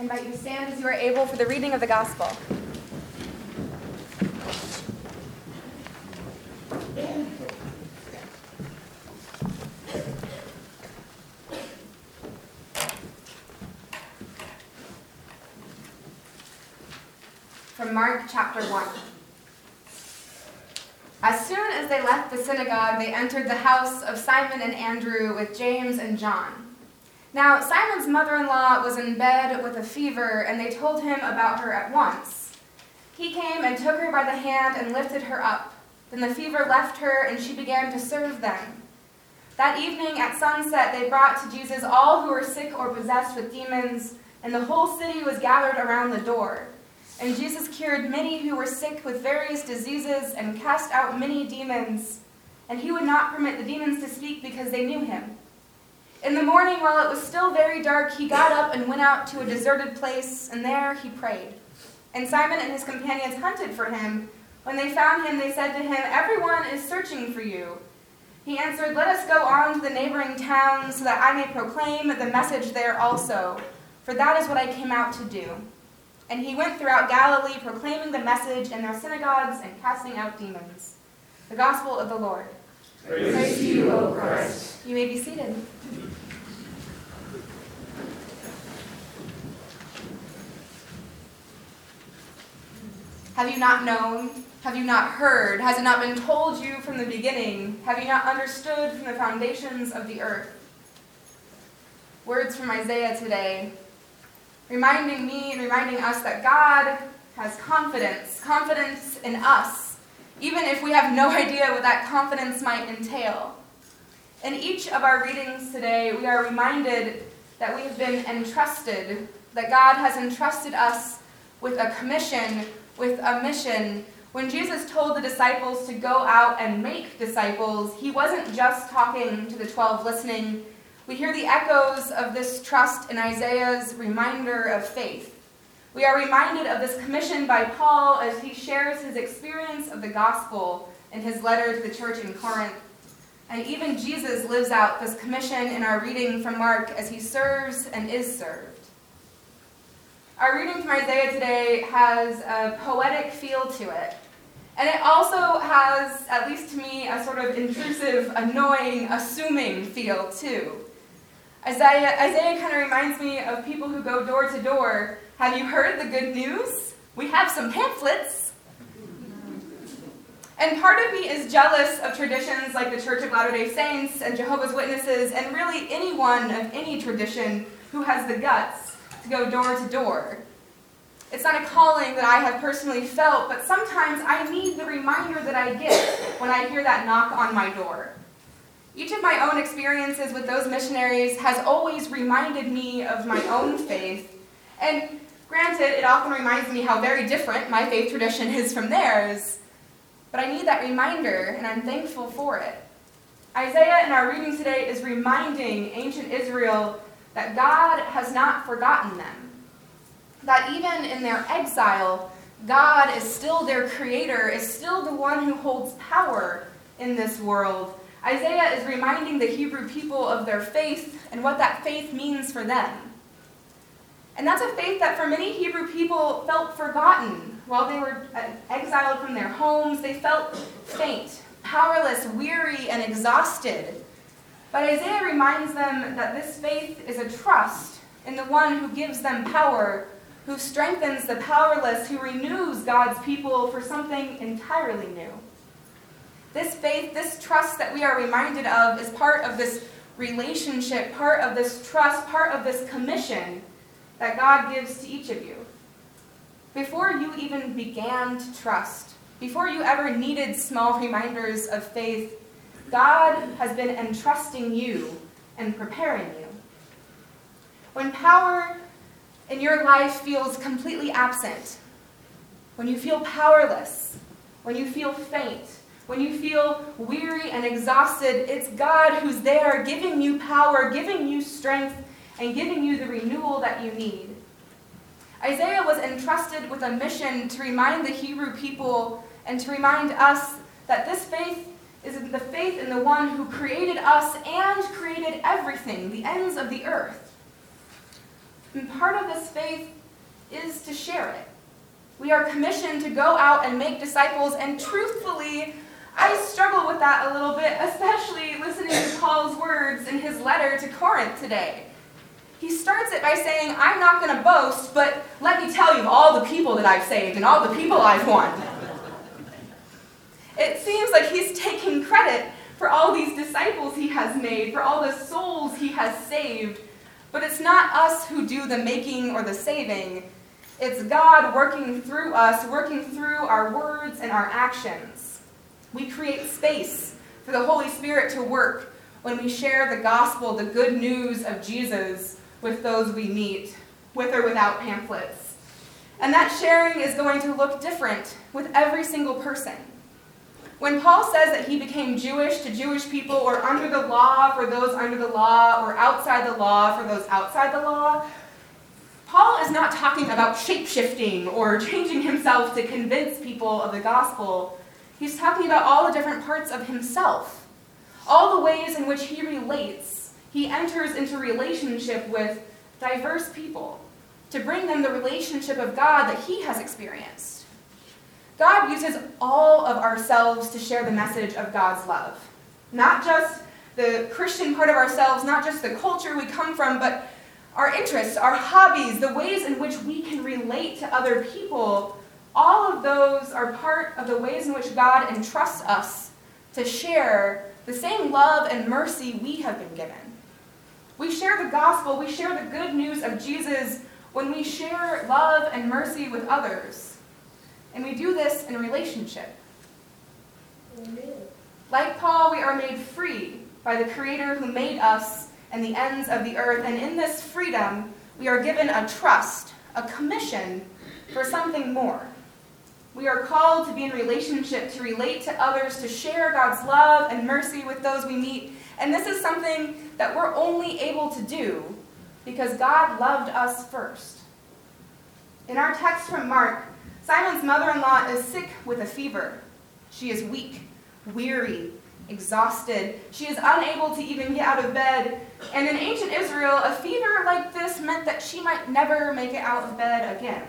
Invite you to stand as you are able for the reading of the Gospel. From Mark chapter 1. As soon as they left the synagogue, they entered the house of Simon and Andrew with James and John. Now, Simon's mother in law was in bed with a fever, and they told him about her at once. He came and took her by the hand and lifted her up. Then the fever left her, and she began to serve them. That evening at sunset, they brought to Jesus all who were sick or possessed with demons, and the whole city was gathered around the door. And Jesus cured many who were sick with various diseases and cast out many demons. And he would not permit the demons to speak because they knew him. In the morning, while it was still very dark, he got up and went out to a deserted place, and there he prayed. And Simon and his companions hunted for him. When they found him, they said to him, Everyone is searching for you. He answered, Let us go on to the neighboring towns so that I may proclaim the message there also, for that is what I came out to do. And he went throughout Galilee, proclaiming the message in their synagogues and casting out demons. The Gospel of the Lord. Praise, Praise to you, O Christ. You may be seated. Have you not known? Have you not heard? Has it not been told you from the beginning? Have you not understood from the foundations of the earth? Words from Isaiah today, reminding me and reminding us that God has confidence, confidence in us, even if we have no idea what that confidence might entail. In each of our readings today, we are reminded that we have been entrusted, that God has entrusted us with a commission with a mission. When Jesus told the disciples to go out and make disciples, he wasn't just talking to the 12 listening. We hear the echoes of this trust in Isaiah's reminder of faith. We are reminded of this commission by Paul as he shares his experience of the gospel in his letter to the church in Corinth. And even Jesus lives out this commission in our reading from Mark as he serves and is served. Our reading from Isaiah today has a poetic feel to it. And it also has, at least to me, a sort of intrusive, annoying, assuming feel too. Isaiah, Isaiah kind of reminds me of people who go door to door. Have you heard the good news? We have some pamphlets. And part of me is jealous of traditions like the Church of Latter day Saints and Jehovah's Witnesses, and really anyone of any tradition who has the guts to go door to door. It's not a calling that I have personally felt, but sometimes I need the reminder that I get when I hear that knock on my door. Each of my own experiences with those missionaries has always reminded me of my own faith. And granted, it often reminds me how very different my faith tradition is from theirs. But I need that reminder, and I'm thankful for it. Isaiah in our reading today is reminding ancient Israel that God has not forgotten them. That even in their exile, God is still their creator, is still the one who holds power in this world. Isaiah is reminding the Hebrew people of their faith and what that faith means for them. And that's a faith that for many Hebrew people felt forgotten while they were uh, exiled from their homes. They felt faint, powerless, weary, and exhausted. But Isaiah reminds them that this faith is a trust in the one who gives them power, who strengthens the powerless, who renews God's people for something entirely new. This faith, this trust that we are reminded of, is part of this relationship, part of this trust, part of this commission that God gives to each of you. Before you even began to trust, before you ever needed small reminders of faith, God has been entrusting you and preparing you. When power in your life feels completely absent, when you feel powerless, when you feel faint, when you feel weary and exhausted, it's God who's there giving you power, giving you strength, and giving you the renewal that you need. Isaiah was entrusted with a mission to remind the Hebrew people and to remind us that this faith is the faith in the one who created us and created everything, the ends of the earth. And part of this faith is to share it. We are commissioned to go out and make disciples, and truthfully, I struggle with that a little bit, especially listening to Paul's words in his letter to Corinth today. He starts it by saying, I'm not going to boast, but let me tell you all the people that I've saved and all the people I've won. It seems like he's taking credit for all these disciples he has made, for all the souls he has saved. But it's not us who do the making or the saving. It's God working through us, working through our words and our actions. We create space for the Holy Spirit to work when we share the gospel, the good news of Jesus, with those we meet, with or without pamphlets. And that sharing is going to look different with every single person. When Paul says that he became Jewish to Jewish people, or under the law for those under the law, or outside the law for those outside the law, Paul is not talking about shape shifting or changing himself to convince people of the gospel. He's talking about all the different parts of himself, all the ways in which he relates. He enters into relationship with diverse people to bring them the relationship of God that he has experienced. God uses all of ourselves to share the message of God's love. Not just the Christian part of ourselves, not just the culture we come from, but our interests, our hobbies, the ways in which we can relate to other people. All of those are part of the ways in which God entrusts us to share the same love and mercy we have been given. We share the gospel, we share the good news of Jesus when we share love and mercy with others. And we do this in relationship. Like Paul, we are made free by the Creator who made us and the ends of the earth. And in this freedom, we are given a trust, a commission for something more. We are called to be in relationship, to relate to others, to share God's love and mercy with those we meet. And this is something that we're only able to do because God loved us first. In our text from Mark, Simon's mother in law is sick with a fever. She is weak, weary, exhausted. She is unable to even get out of bed. And in ancient Israel, a fever like this meant that she might never make it out of bed again.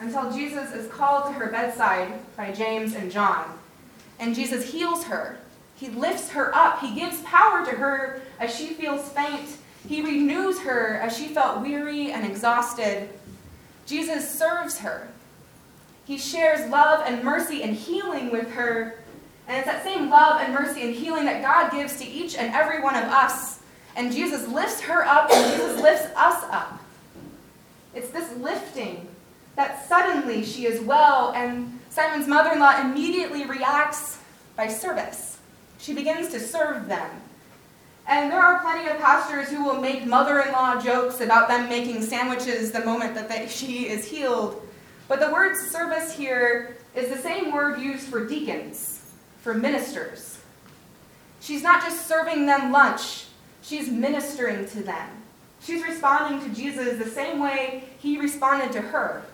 Until Jesus is called to her bedside by James and John. And Jesus heals her. He lifts her up. He gives power to her as she feels faint. He renews her as she felt weary and exhausted. Jesus serves her. He shares love and mercy and healing with her. And it's that same love and mercy and healing that God gives to each and every one of us. And Jesus lifts her up and Jesus lifts us up. It's this lifting that suddenly she is well, and Simon's mother in law immediately reacts by service. She begins to serve them. And there are plenty of pastors who will make mother in law jokes about them making sandwiches the moment that they, she is healed. But the word service here is the same word used for deacons, for ministers. She's not just serving them lunch, she's ministering to them. She's responding to Jesus the same way he responded to her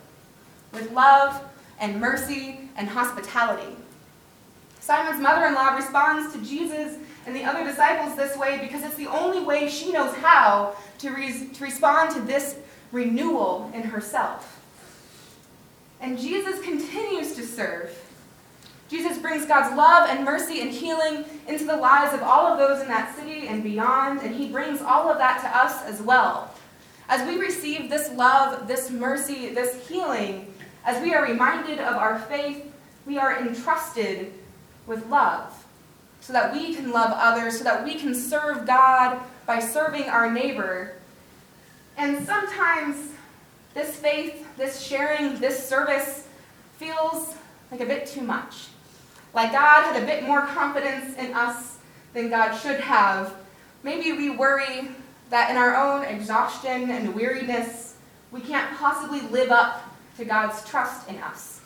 with love and mercy and hospitality. Simon's mother in law responds to Jesus and the other disciples this way because it's the only way she knows how to, re- to respond to this renewal in herself. And Jesus continues to serve. Jesus brings God's love and mercy and healing into the lives of all of those in that city and beyond, and he brings all of that to us as well. As we receive this love, this mercy, this healing, as we are reminded of our faith, we are entrusted with love so that we can love others, so that we can serve God by serving our neighbor. And sometimes this faith, this sharing, this service feels like a bit too much. Like God had a bit more confidence in us than God should have. Maybe we worry that in our own exhaustion and weariness, we can't possibly live up to God's trust in us.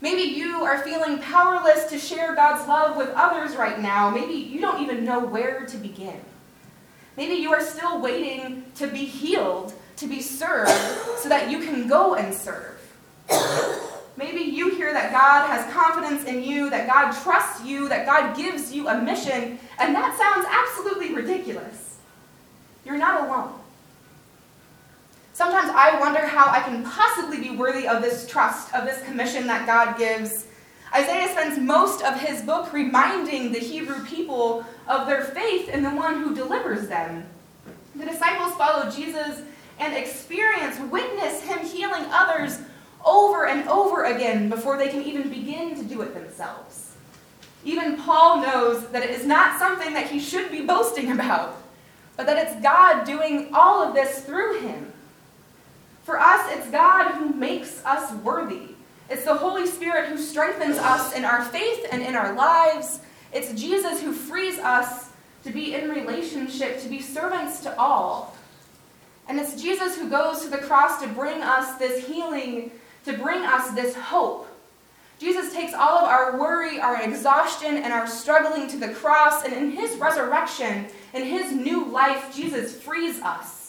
Maybe you are feeling powerless to share God's love with others right now. Maybe you don't even know where to begin. Maybe you are still waiting to be healed, to be served, so that you can go and serve. Maybe you hear that God has confidence in you, that God trusts you, that God gives you a mission, and that sounds absolutely ridiculous. You're not alone. Sometimes I wonder how I can possibly be worthy of this trust, of this commission that God gives. Isaiah spends most of his book reminding the Hebrew people of their faith in the one who delivers them. The disciples follow Jesus and experience, witness him healing others over and over again before they can even begin to do it themselves. Even Paul knows that it is not something that he should be boasting about, but that it's God doing all of this through him. For us, it's God who makes us worthy. It's the Holy Spirit who strengthens us in our faith and in our lives. It's Jesus who frees us to be in relationship, to be servants to all. And it's Jesus who goes to the cross to bring us this healing, to bring us this hope. Jesus takes all of our worry, our exhaustion, and our struggling to the cross, and in his resurrection, in his new life, Jesus frees us.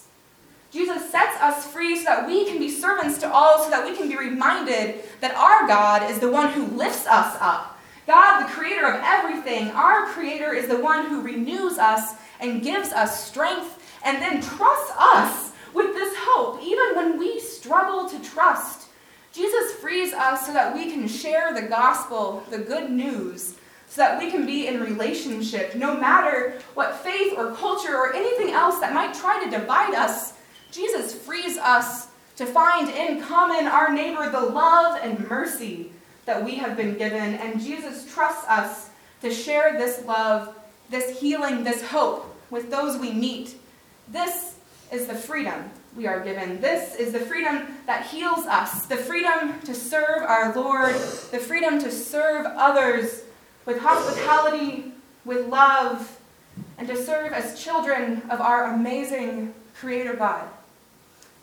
Jesus sets us free so that we can be servants to all, so that we can be reminded that our God is the one who lifts us up. God, the creator of everything, our creator is the one who renews us and gives us strength and then trusts us with this hope, even when we struggle to trust. Jesus frees us so that we can share the gospel, the good news, so that we can be in relationship, no matter what faith or culture or anything else that might try to divide us. Jesus frees us to find in common our neighbor the love and mercy that we have been given, and Jesus trusts us to share this love, this healing, this hope with those we meet. This is the freedom we are given. This is the freedom that heals us, the freedom to serve our Lord, the freedom to serve others with hospitality, with love, and to serve as children of our amazing Creator God.